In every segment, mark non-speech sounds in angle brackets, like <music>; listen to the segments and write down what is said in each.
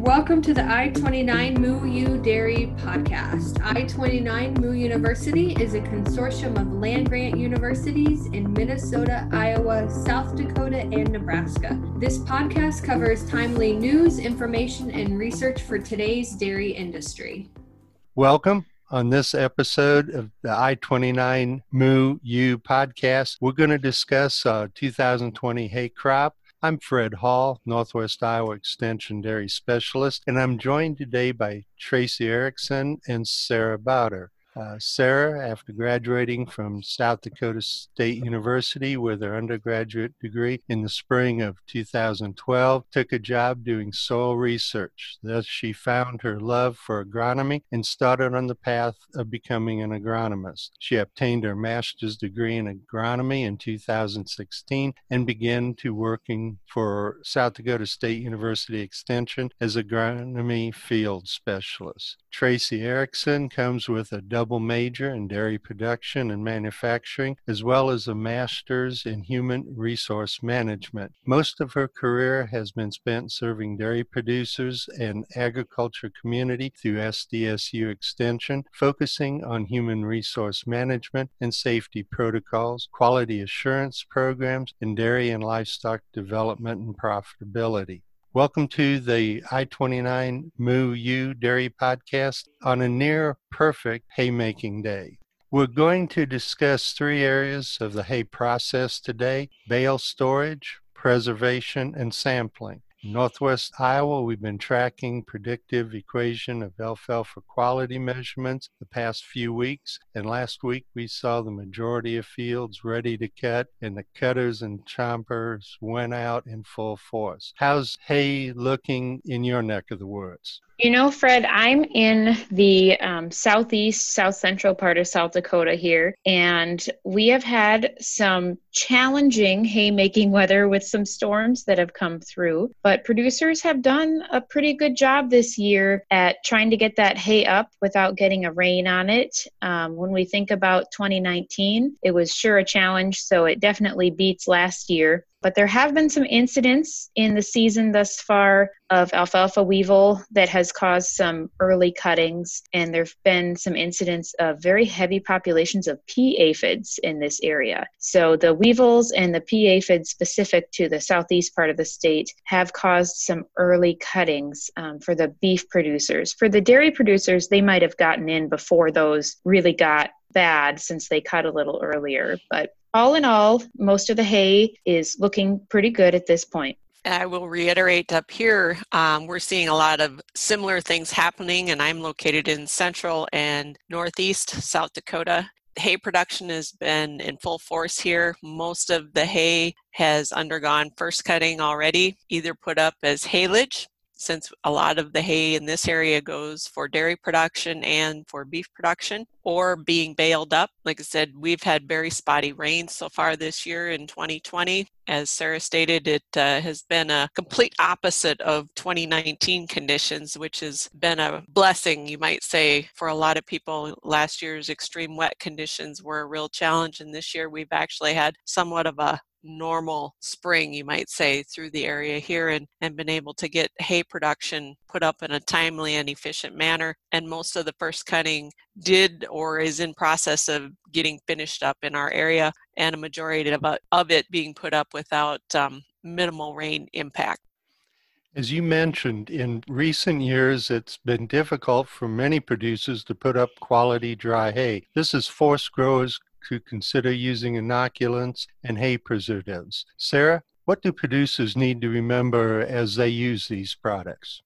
Welcome to the I 29 Moo U Dairy podcast. I 29 Moo University is a consortium of land grant universities in Minnesota, Iowa, South Dakota, and Nebraska. This podcast covers timely news, information, and research for today's dairy industry. Welcome. On this episode of the I 29 Moo U podcast, we're going to discuss uh, 2020 hay crop I'm Fred Hall, Northwest Iowa Extension Dairy Specialist, and I'm joined today by Tracy Erickson and Sarah Bauder. Uh, Sarah, after graduating from South Dakota State University with her undergraduate degree in the spring of 2012, took a job doing soil research. Thus, she found her love for agronomy and started on the path of becoming an agronomist. She obtained her master's degree in agronomy in 2016 and began to working for South Dakota State University Extension as agronomy field specialist. Tracy Erickson comes with a double major in dairy production and manufacturing, as well as a master's in human resource management. Most of her career has been spent serving dairy producers and agriculture community through SDSU Extension, focusing on human resource management and safety protocols, quality assurance programs, and dairy and livestock development and profitability. Welcome to the I 29 Moo U Dairy Podcast on a near perfect haymaking day. We're going to discuss three areas of the hay process today bale storage, preservation, and sampling. Northwest Iowa, we've been tracking predictive equation of alfalfa quality measurements the past few weeks. And last week we saw the majority of fields ready to cut, and the cutters and chompers went out in full force. How's hay looking in your neck of the woods? You know, Fred, I'm in the um, southeast, south central part of South Dakota here, and we have had some challenging haymaking weather with some storms that have come through. But producers have done a pretty good job this year at trying to get that hay up without getting a rain on it. Um, when we think about 2019, it was sure a challenge, so it definitely beats last year. But there have been some incidents in the season thus far of alfalfa weevil that has caused some early cuttings, and there have been some incidents of very heavy populations of pea aphids in this area. So the weevils and the pea aphids specific to the southeast part of the state have caused some early cuttings um, for the beef producers. For the dairy producers, they might have gotten in before those really got bad since they cut a little earlier. But all in all, most of the hay is looking pretty good at this point. I will reiterate up here, um, we're seeing a lot of similar things happening, and I'm located in central and northeast South Dakota. Hay production has been in full force here. Most of the hay has undergone first cutting already, either put up as haylage since a lot of the hay in this area goes for dairy production and for beef production, or being baled up. Like I said, we've had very spotty rains so far this year in 2020. As Sarah stated, it uh, has been a complete opposite of 2019 conditions, which has been a blessing, you might say, for a lot of people. Last year's extreme wet conditions were a real challenge, and this year we've actually had somewhat of a normal spring, you might say, through the area here and, and been able to get hay production put up in a timely and efficient manner. And most of the first cutting did or is in process of getting finished up in our area, and a majority of, of it being put up without um, minimal rain impact. As you mentioned, in recent years, it's been difficult for many producers to put up quality dry hay. This has forced growers to consider using inoculants and hay preservatives. Sarah, what do producers need to remember as they use these products?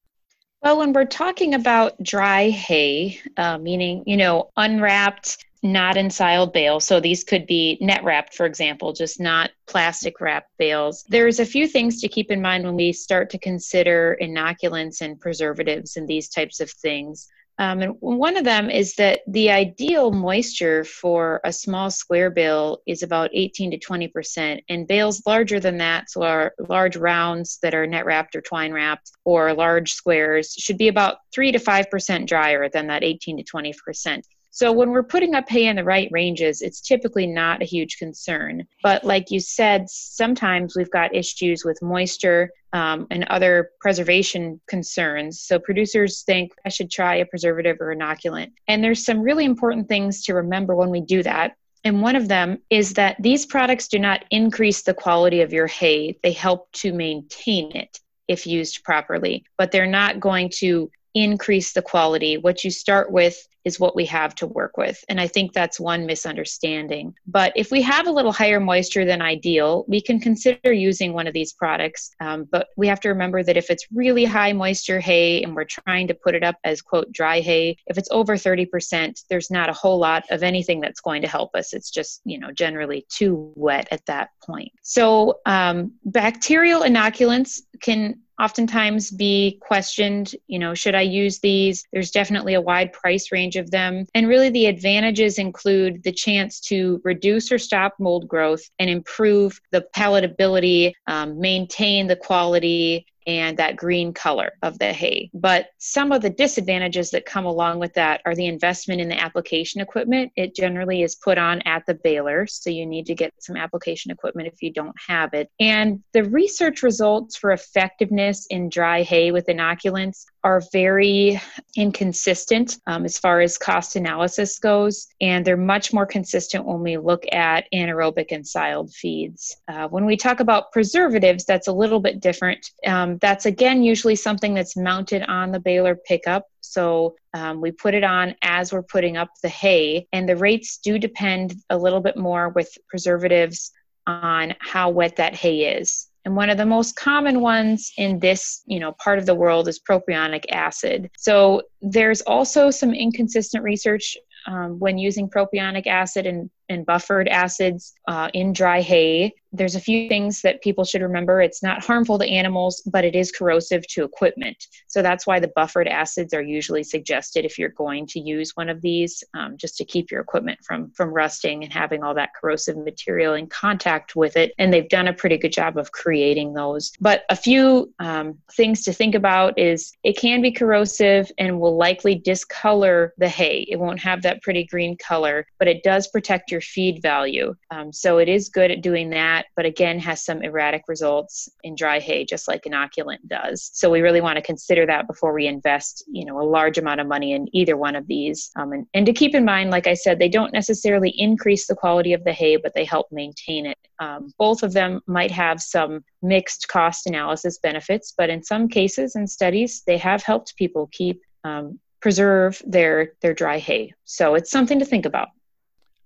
Well, when we're talking about dry hay, uh, meaning, you know, unwrapped, not in bales, so these could be net wrapped, for example, just not plastic wrapped bales. There's a few things to keep in mind when we start to consider inoculants and preservatives and these types of things. Um, and one of them is that the ideal moisture for a small square bale is about 18 to 20 percent, and bales larger than that, so our large rounds that are net wrapped or twine wrapped, or large squares, should be about 3 to 5 percent drier than that 18 to 20 percent. So when we're putting up hay in the right ranges, it's typically not a huge concern. But like you said, sometimes we've got issues with moisture um, and other preservation concerns. So producers think I should try a preservative or inoculant. And there's some really important things to remember when we do that. And one of them is that these products do not increase the quality of your hay, they help to maintain it if used properly, but they're not going to increase the quality. What you start with is what we have to work with. And I think that's one misunderstanding. But if we have a little higher moisture than ideal, we can consider using one of these products. Um, but we have to remember that if it's really high moisture hay and we're trying to put it up as quote dry hay, if it's over 30%, there's not a whole lot of anything that's going to help us. It's just, you know, generally too wet at that point. So um, bacterial inoculants can oftentimes be questioned you know should i use these? There's definitely a wide price range of them. And really the advantages include the chance to reduce or stop mold growth and improve the palatability um, maintain the quality and that green color of the hay. But some of the disadvantages that come along with that are the investment in the application equipment. It generally is put on at the baler, so you need to get some application equipment if you don't have it. And the research results for effectiveness in dry hay with inoculants are very inconsistent um, as far as cost analysis goes, and they're much more consistent when we look at anaerobic and siled feeds. Uh, when we talk about preservatives, that's a little bit different. Um, that's again usually something that's mounted on the baler pickup. So um, we put it on as we're putting up the hay, and the rates do depend a little bit more with preservatives on how wet that hay is. And one of the most common ones in this, you know, part of the world is propionic acid. So there's also some inconsistent research um, when using propionic acid and, and buffered acids uh, in dry hay there's a few things that people should remember. It's not harmful to animals, but it is corrosive to equipment. So that's why the buffered acids are usually suggested if you're going to use one of these, um, just to keep your equipment from from rusting and having all that corrosive material in contact with it. And they've done a pretty good job of creating those. But a few um, things to think about is it can be corrosive and will likely discolor the hay. It won't have that pretty green color, but it does protect your feed value. Um, so it is good at doing that but again has some erratic results in dry hay, just like inoculant does. So we really want to consider that before we invest, you know, a large amount of money in either one of these. Um, and, and to keep in mind, like I said, they don't necessarily increase the quality of the hay, but they help maintain it. Um, both of them might have some mixed cost analysis benefits, but in some cases and studies, they have helped people keep um, preserve their their dry hay. So it's something to think about.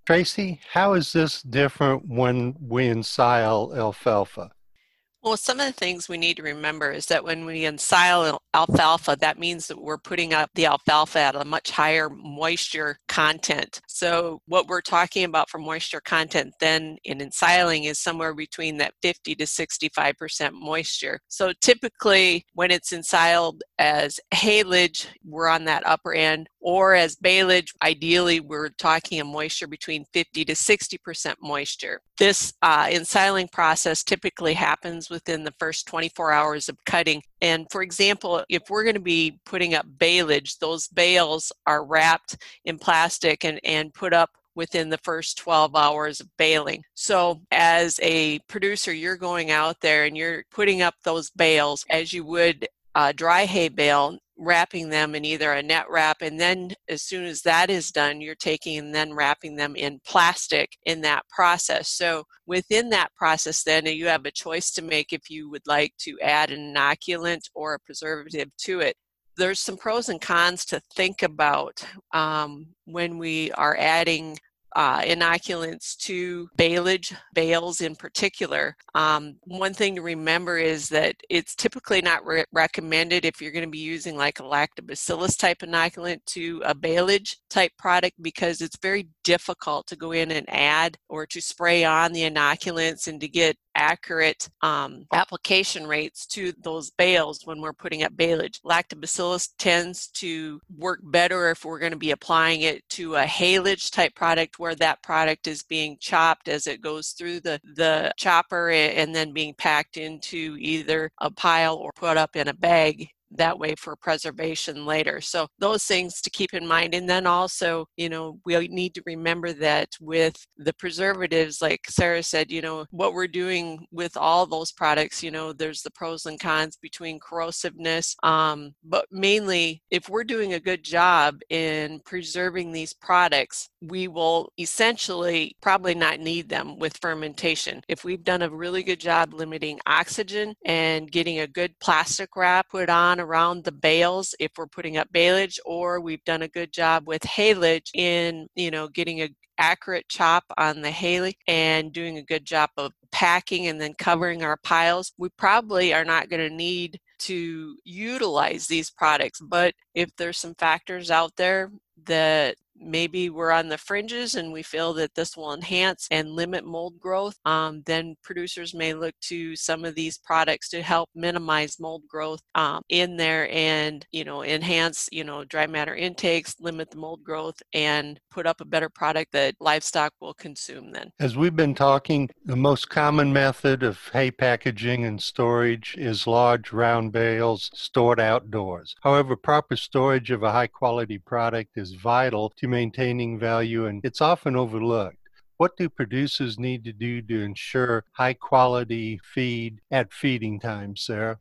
Tracy, how is this different when we ensile alfalfa? Well, some of the things we need to remember is that when we ensile alfalfa, that means that we're putting up the alfalfa at a much higher moisture content. So, what we're talking about for moisture content then in ensiling is somewhere between that 50 to 65% moisture. So, typically, when it's ensiled as haylage, we're on that upper end, or as baleage, ideally, we're talking a moisture between 50 to 60% moisture. This uh, ensiling process typically happens within the first 24 hours of cutting. And for example, if we're going to be putting up baleage, those bales are wrapped in plastic and, and put up within the first 12 hours of baling. So, as a producer, you're going out there and you're putting up those bales as you would a dry hay bale wrapping them in either a net wrap and then as soon as that is done you're taking and then wrapping them in plastic in that process so within that process then you have a choice to make if you would like to add an inoculant or a preservative to it there's some pros and cons to think about um, when we are adding uh, inoculants to baleage, bales in particular. Um, one thing to remember is that it's typically not re- recommended if you're going to be using like a lactobacillus type inoculant to a baleage type product because it's very difficult to go in and add or to spray on the inoculants and to get accurate um, application rates to those bales when we're putting up baleage. Lactobacillus tends to work better if we're going to be applying it to a haylage type product where that product is being chopped as it goes through the, the chopper and then being packed into either a pile or put up in a bag that way for preservation later. So those things to keep in mind. And then also, you know, we need to remember that with the preservatives, like Sarah said, you know, what we're doing with all those products, you know, there's the pros and cons between corrosiveness. Um, but mainly, if we're doing a good job in preserving these products, we will essentially probably not need them with fermentation. If we've done a really good job limiting oxygen and getting a good plastic wrap put on around the bales, if we're putting up baleage, or we've done a good job with haylage in, you know, getting a accurate chop on the hay and doing a good job of packing and then covering our piles, we probably are not going to need to utilize these products. But if there's some factors out there that maybe we're on the fringes and we feel that this will enhance and limit mold growth, um, then producers may look to some of these products to help minimize mold growth um, in there and you know enhance you know dry matter intakes, limit the mold growth, and put up a better product that livestock will consume. Then, as we've been talking, the most common method of hay packaging and storage is large round bales stored outdoors. However, proper storage of a high quality product is vital to maintaining value and it's often overlooked. What do producers need to do to ensure high quality feed at feeding time, Sarah?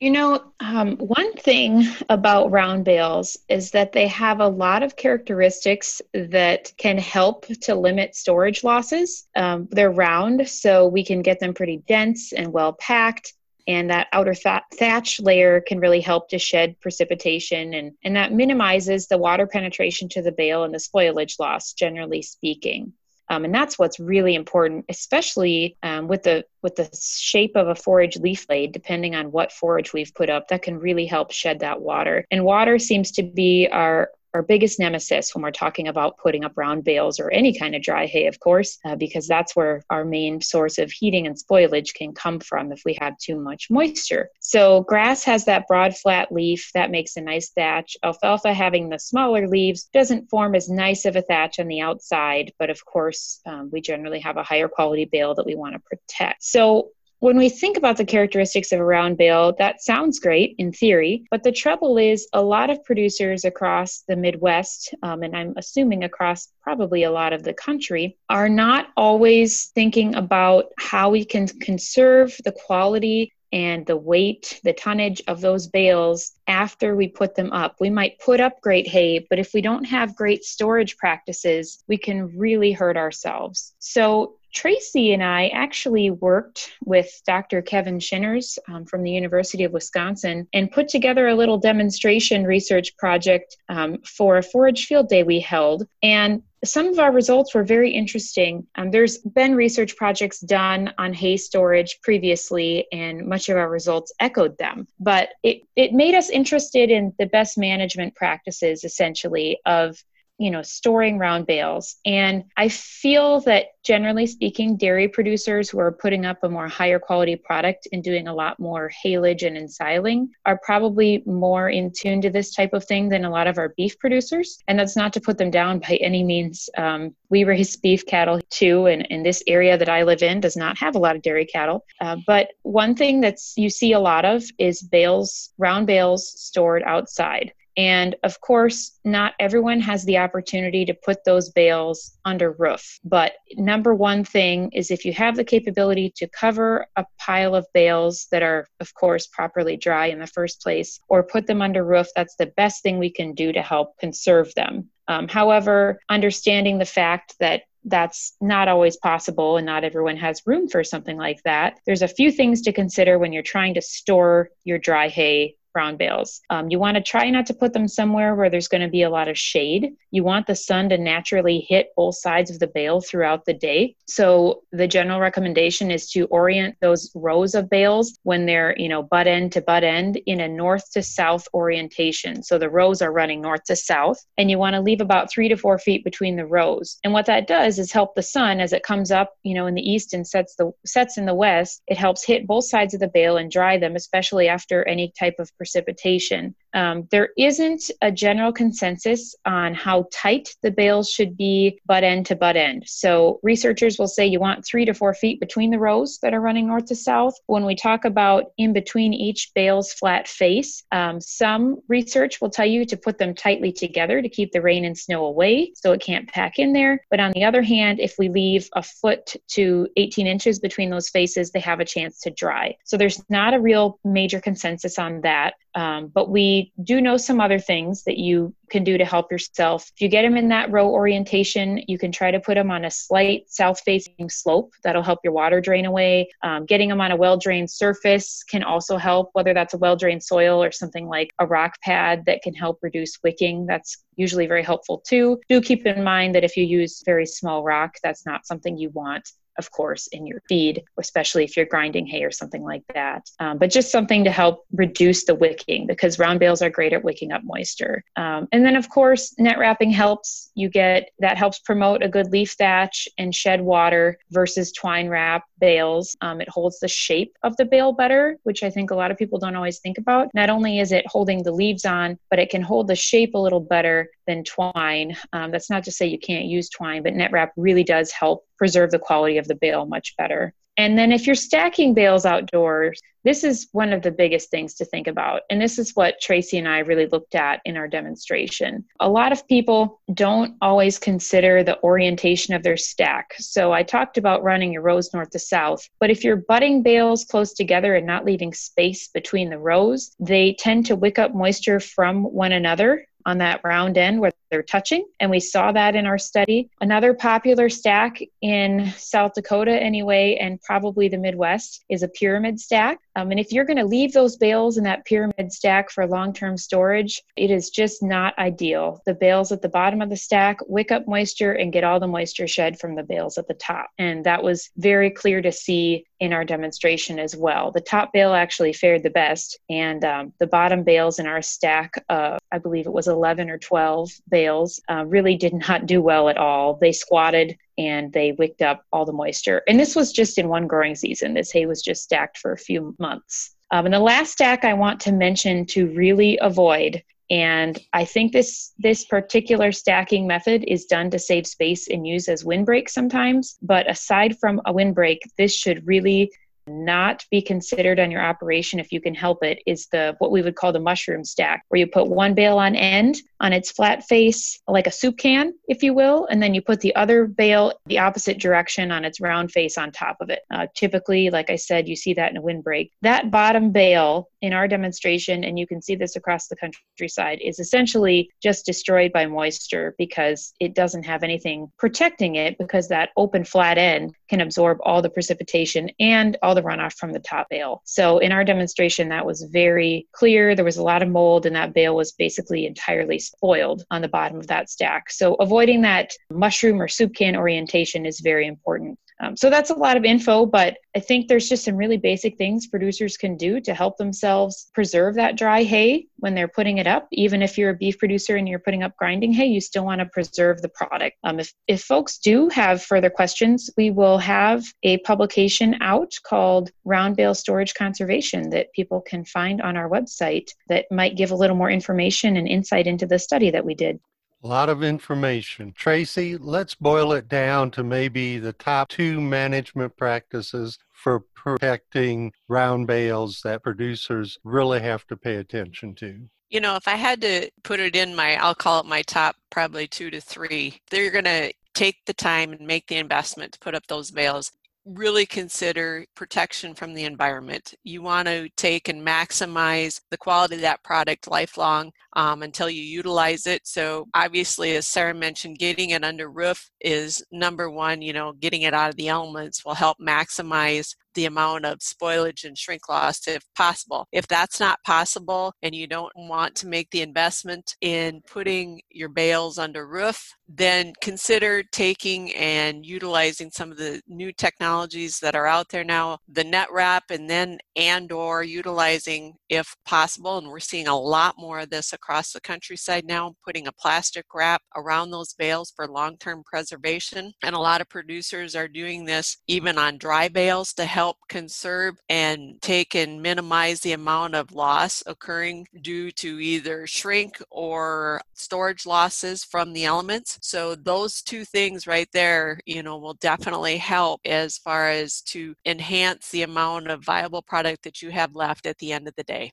You know, um, one thing about round bales is that they have a lot of characteristics that can help to limit storage losses. Um, they're round, so we can get them pretty dense and well packed and that outer th- thatch layer can really help to shed precipitation and, and that minimizes the water penetration to the bale and the spoilage loss generally speaking. Um, and that's what's really important especially um, with the with the shape of a forage leaf blade depending on what forage we've put up that can really help shed that water. And water seems to be our our biggest nemesis when we're talking about putting up round bales or any kind of dry hay, of course, uh, because that's where our main source of heating and spoilage can come from if we have too much moisture. So, grass has that broad, flat leaf that makes a nice thatch. Alfalfa, having the smaller leaves, doesn't form as nice of a thatch on the outside, but of course, um, we generally have a higher quality bale that we want to protect. So, when we think about the characteristics of a round bale, that sounds great in theory, but the trouble is a lot of producers across the Midwest, um, and I'm assuming across probably a lot of the country, are not always thinking about how we can conserve the quality and the weight, the tonnage of those bales after we put them up. We might put up great hay, but if we don't have great storage practices, we can really hurt ourselves. So, Tracy and I actually worked with Dr. Kevin Shinners um, from the University of Wisconsin and put together a little demonstration research project um, for a forage field day we held. And some of our results were very interesting. Um, there's been research projects done on hay storage previously, and much of our results echoed them. But it, it made us interested in the best management practices, essentially, of you know storing round bales. And i feel that generally speaking dairy producers who are putting up a more higher quality product and doing a lot more haylage and ensiling are probably more in tune to this type of thing than a lot of our beef producers. And that's not to put them down by any means. Um, we raise beef cattle too and in this area that i live in does not have a lot of dairy cattle. Uh, but one thing that's you see a lot of is bales round bales stored outside and of course, not everyone has the opportunity to put those bales under roof. But number one thing is if you have the capability to cover a pile of bales that are, of course, properly dry in the first place, or put them under roof, that's the best thing we can do to help conserve them. Um, however, understanding the fact that that's not always possible and not everyone has room for something like that. There's a few things to consider when you're trying to store your dry hay brown bales. Um, you want to try not to put them somewhere where there's going to be a lot of shade. You want the sun to naturally hit both sides of the bale throughout the day. So the general recommendation is to orient those rows of bales when they're, you know, butt end to butt end in a north to south orientation. So the rows are running north to south, and you want to leave about three to four feet between the rows. And what that does is help the sun as it comes up, you know, in the east and sets the sets in the west. It helps hit both sides of the bale and dry them, especially after any type of precipitation. Um, there isn't a general consensus on how tight the bales should be butt end to butt end. So researchers will say you want three to four feet between the rows that are running north to south. When we talk about in between each bale's flat face, um, some research will tell you to put them tightly together to keep the rain and snow away so it can't pack in there. But on the other hand, if we leave a foot to 18 inches between those faces, they have a chance to dry. So there's not a real major consensus on that. Um, but we do know some other things that you can do to help yourself. If you get them in that row orientation, you can try to put them on a slight south facing slope. That'll help your water drain away. Um, getting them on a well drained surface can also help, whether that's a well drained soil or something like a rock pad that can help reduce wicking. That's usually very helpful too. Do keep in mind that if you use very small rock, that's not something you want of course, in your feed, especially if you're grinding hay or something like that. Um, but just something to help reduce the wicking because round bales are great at wicking up moisture. Um, and then, of course, net wrapping helps. You get that helps promote a good leaf thatch and shed water versus twine wrap bales. Um, it holds the shape of the bale better, which I think a lot of people don't always think about. Not only is it holding the leaves on, but it can hold the shape a little better than twine. Um, that's not to say you can't use twine, but net wrap really does help preserve the quality of the bale much better. And then if you're stacking bales outdoors, this is one of the biggest things to think about. And this is what Tracy and I really looked at in our demonstration. A lot of people don't always consider the orientation of their stack. So I talked about running your rows north to south, but if you're butting bales close together and not leaving space between the rows, they tend to wick up moisture from one another on that round end where they're touching. And we saw that in our study. Another popular stack in South Dakota, anyway, and probably the Midwest, is a pyramid stack. Um, and if you're going to leave those bales in that pyramid stack for long term storage, it is just not ideal. The bales at the bottom of the stack wick up moisture and get all the moisture shed from the bales at the top. And that was very clear to see in our demonstration as well. The top bale actually fared the best, and um, the bottom bales in our stack, uh, I believe it was 11 or 12 bales, uh, really did not do well at all. They squatted and they wicked up all the moisture. And this was just in one growing season. This hay was just stacked for a few months. Um, and the last stack I want to mention to really avoid and I think this this particular stacking method is done to save space and use as windbreak sometimes. But aside from a windbreak, this should really not be considered on your operation if you can help it is the what we would call the mushroom stack where you put one bale on end on its flat face like a soup can if you will and then you put the other bale the opposite direction on its round face on top of it. Uh, typically like i said you see that in a windbreak. That bottom bale in our demonstration and you can see this across the countryside is essentially just destroyed by moisture because it doesn't have anything protecting it because that open flat end can absorb all the precipitation and all the runoff from the top bale. So in our demonstration, that was very clear. There was a lot of mold, and that bale was basically entirely spoiled on the bottom of that stack. So avoiding that mushroom or soup can orientation is very important. Um, so that's a lot of info, but I think there's just some really basic things producers can do to help themselves preserve that dry hay when they're putting it up. Even if you're a beef producer and you're putting up grinding hay, you still want to preserve the product. Um, if, if folks do have further questions, we will have a publication out called Round Bale Storage Conservation that people can find on our website that might give a little more information and insight into the study that we did. A lot of information. Tracy, let's boil it down to maybe the top two management practices for protecting round bales that producers really have to pay attention to. You know, if I had to put it in my, I'll call it my top probably two to three, they're going to take the time and make the investment to put up those bales really consider protection from the environment. You want to take and maximize the quality of that product lifelong um, until you utilize it. So, obviously, as Sarah mentioned, getting it under roof is number one. You know, getting it out of the elements will help maximize the amount of spoilage and shrink loss if possible. If that's not possible and you don't want to make the investment in putting your bales under roof, then consider taking and utilizing some of the new technologies that are out there now, the net wrap and then and or utilizing if possible and we're seeing a lot more of this across the countryside now putting a plastic wrap around those bales for long-term preservation and a lot of producers are doing this even on dry bales to help conserve and take and minimize the amount of loss occurring due to either shrink or storage losses from the elements. So those two things right there you know will definitely help as far as to enhance the amount of viable product that you have left at the end of the day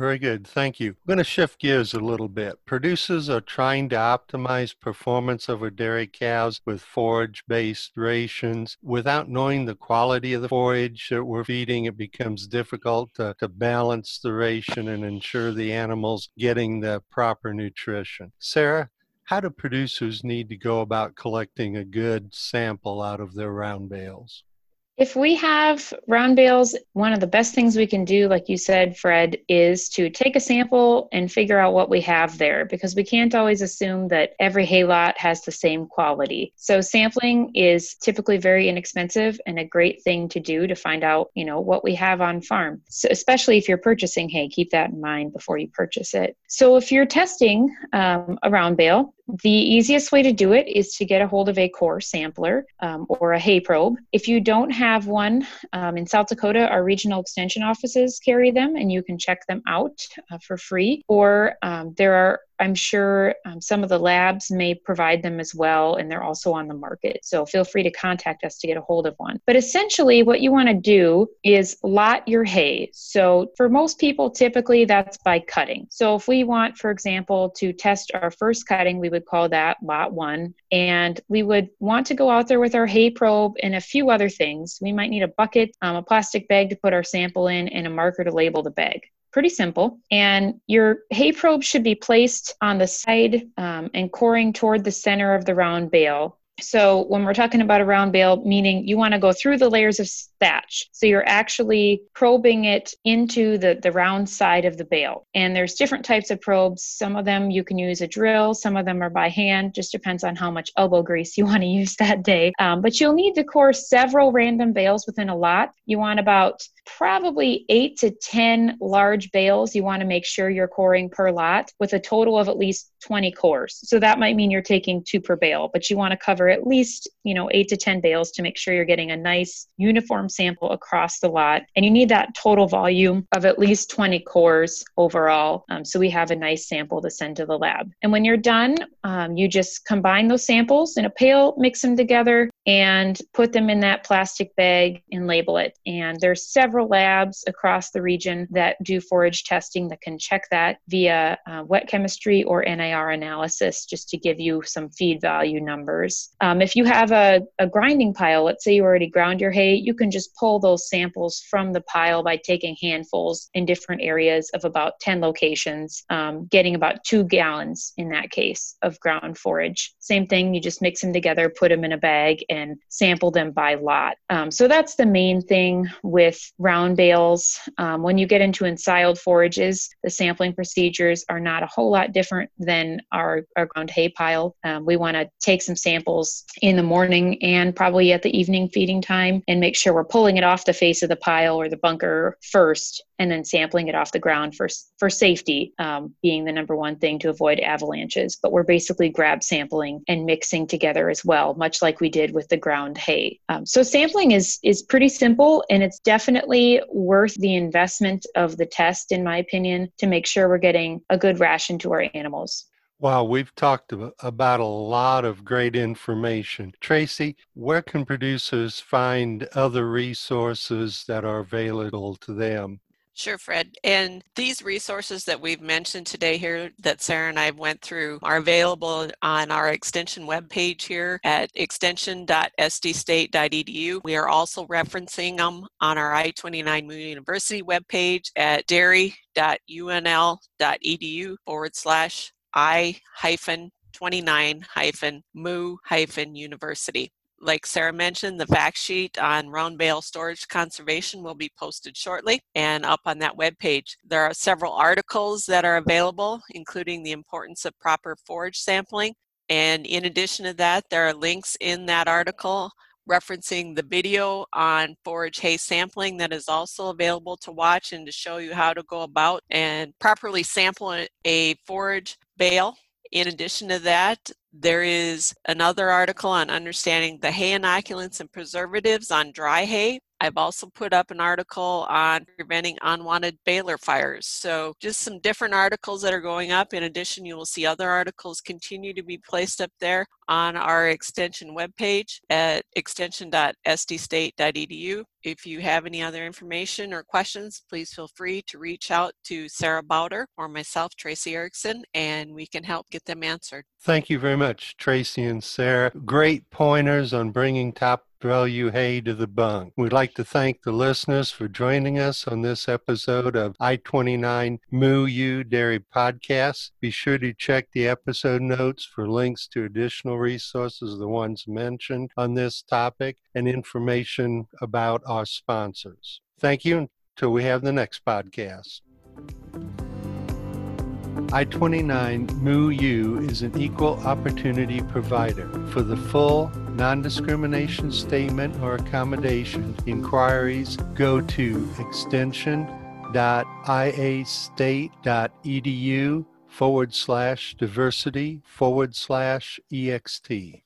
very good. Thank you. I'm going to shift gears a little bit. Producers are trying to optimize performance of their dairy cows with forage based rations. Without knowing the quality of the forage that we're feeding, it becomes difficult to, to balance the ration and ensure the animals getting the proper nutrition. Sarah, how do producers need to go about collecting a good sample out of their round bales? If we have round bales, one of the best things we can do, like you said, Fred, is to take a sample and figure out what we have there because we can't always assume that every hay lot has the same quality. So sampling is typically very inexpensive and a great thing to do to find out, you know, what we have on farm. So especially if you're purchasing hay, keep that in mind before you purchase it. So if you're testing um, a round bale, the easiest way to do it is to get a hold of a core sampler um, or a hay probe. If you don't have one um, in South Dakota, our regional extension offices carry them and you can check them out uh, for free. Or um, there are I'm sure um, some of the labs may provide them as well, and they're also on the market. So feel free to contact us to get a hold of one. But essentially, what you want to do is lot your hay. So for most people, typically that's by cutting. So if we want, for example, to test our first cutting, we would call that lot one. And we would want to go out there with our hay probe and a few other things. We might need a bucket, um, a plastic bag to put our sample in, and a marker to label the bag pretty simple. And your hay probe should be placed on the side um, and coring toward the center of the round bale. So when we're talking about a round bale, meaning you want to go through the layers of thatch. So you're actually probing it into the, the round side of the bale. And there's different types of probes. Some of them you can use a drill, some of them are by hand, just depends on how much elbow grease you <laughs> want to use that day. Um, but you'll need to core several random bales within a lot. You want about probably eight to 10 large bales you want to make sure you're coring per lot with a total of at least 20 cores. So that might mean you're taking two per bale, but you want to cover at least, you know, eight to 10 bales to make sure you're getting a nice uniform sample across the lot. And you need that total volume of at least 20 cores overall. Um, so we have a nice sample to send to the lab. And when you're done, um, you just combine those samples in a pail, mix them together, and put them in that plastic bag and label it. And there's several labs across the region that do forage testing that can check that via uh, wet chemistry or NIR analysis just to give you some feed value numbers. Um, if you have a, a grinding pile, let's say you already ground your hay, you can just pull those samples from the pile by taking handfuls in different areas of about 10 locations, um, getting about two gallons in that case of ground forage. Same thing, you just mix them together, put them in a bag, and sample them by lot. Um, so that's the main thing with round bales. Um, when you get into ensiled forages, the sampling procedures are not a whole lot different than our, our ground hay pile. Um, we want to take some samples in the morning and probably at the evening feeding time and make sure we're pulling it off the face of the pile or the bunker first and then sampling it off the ground for, for safety um, being the number one thing to avoid avalanches. But we're basically grab sampling and mixing together as well, much like we did with the ground hay. Um, so sampling is, is pretty simple and it's definitely worth the investment of the test, in my opinion, to make sure we're getting a good ration to our animals. Wow, we've talked about a lot of great information. Tracy, where can producers find other resources that are available to them? Sure, Fred. And these resources that we've mentioned today here that Sarah and I went through are available on our extension webpage here at extension.sdstate.edu. We are also referencing them on our I-29 Moo University webpage at dairy.unl.edu forward slash I hyphen 29 hyphen moo university like Sarah mentioned, the fact sheet on round bale storage conservation will be posted shortly and up on that web page. There are several articles that are available, including the importance of proper forage sampling, And in addition to that, there are links in that article referencing the video on forage hay sampling that is also available to watch and to show you how to go about and properly sample a forage bale. In addition to that, there is another article on understanding the hay inoculants and preservatives on dry hay. I've also put up an article on preventing unwanted baler fires. So, just some different articles that are going up. In addition, you will see other articles continue to be placed up there on our extension webpage at extension.sdstate.edu. If you have any other information or questions, please feel free to reach out to Sarah Bauder or myself, Tracy Erickson, and we can help get them answered. Thank you very much, Tracy and Sarah. Great pointers on bringing top value hay to the bung. We'd like to thank the listeners for joining us on this episode of I 29 Moo U Dairy Podcast. Be sure to check the episode notes for links to additional resources, the ones mentioned on this topic, and information about our sponsors. Thank you until we have the next podcast. I 29 Moo U is an equal opportunity provider. For the full non discrimination statement or accommodation inquiries, go to extension.iastate.edu forward slash diversity forward slash ext.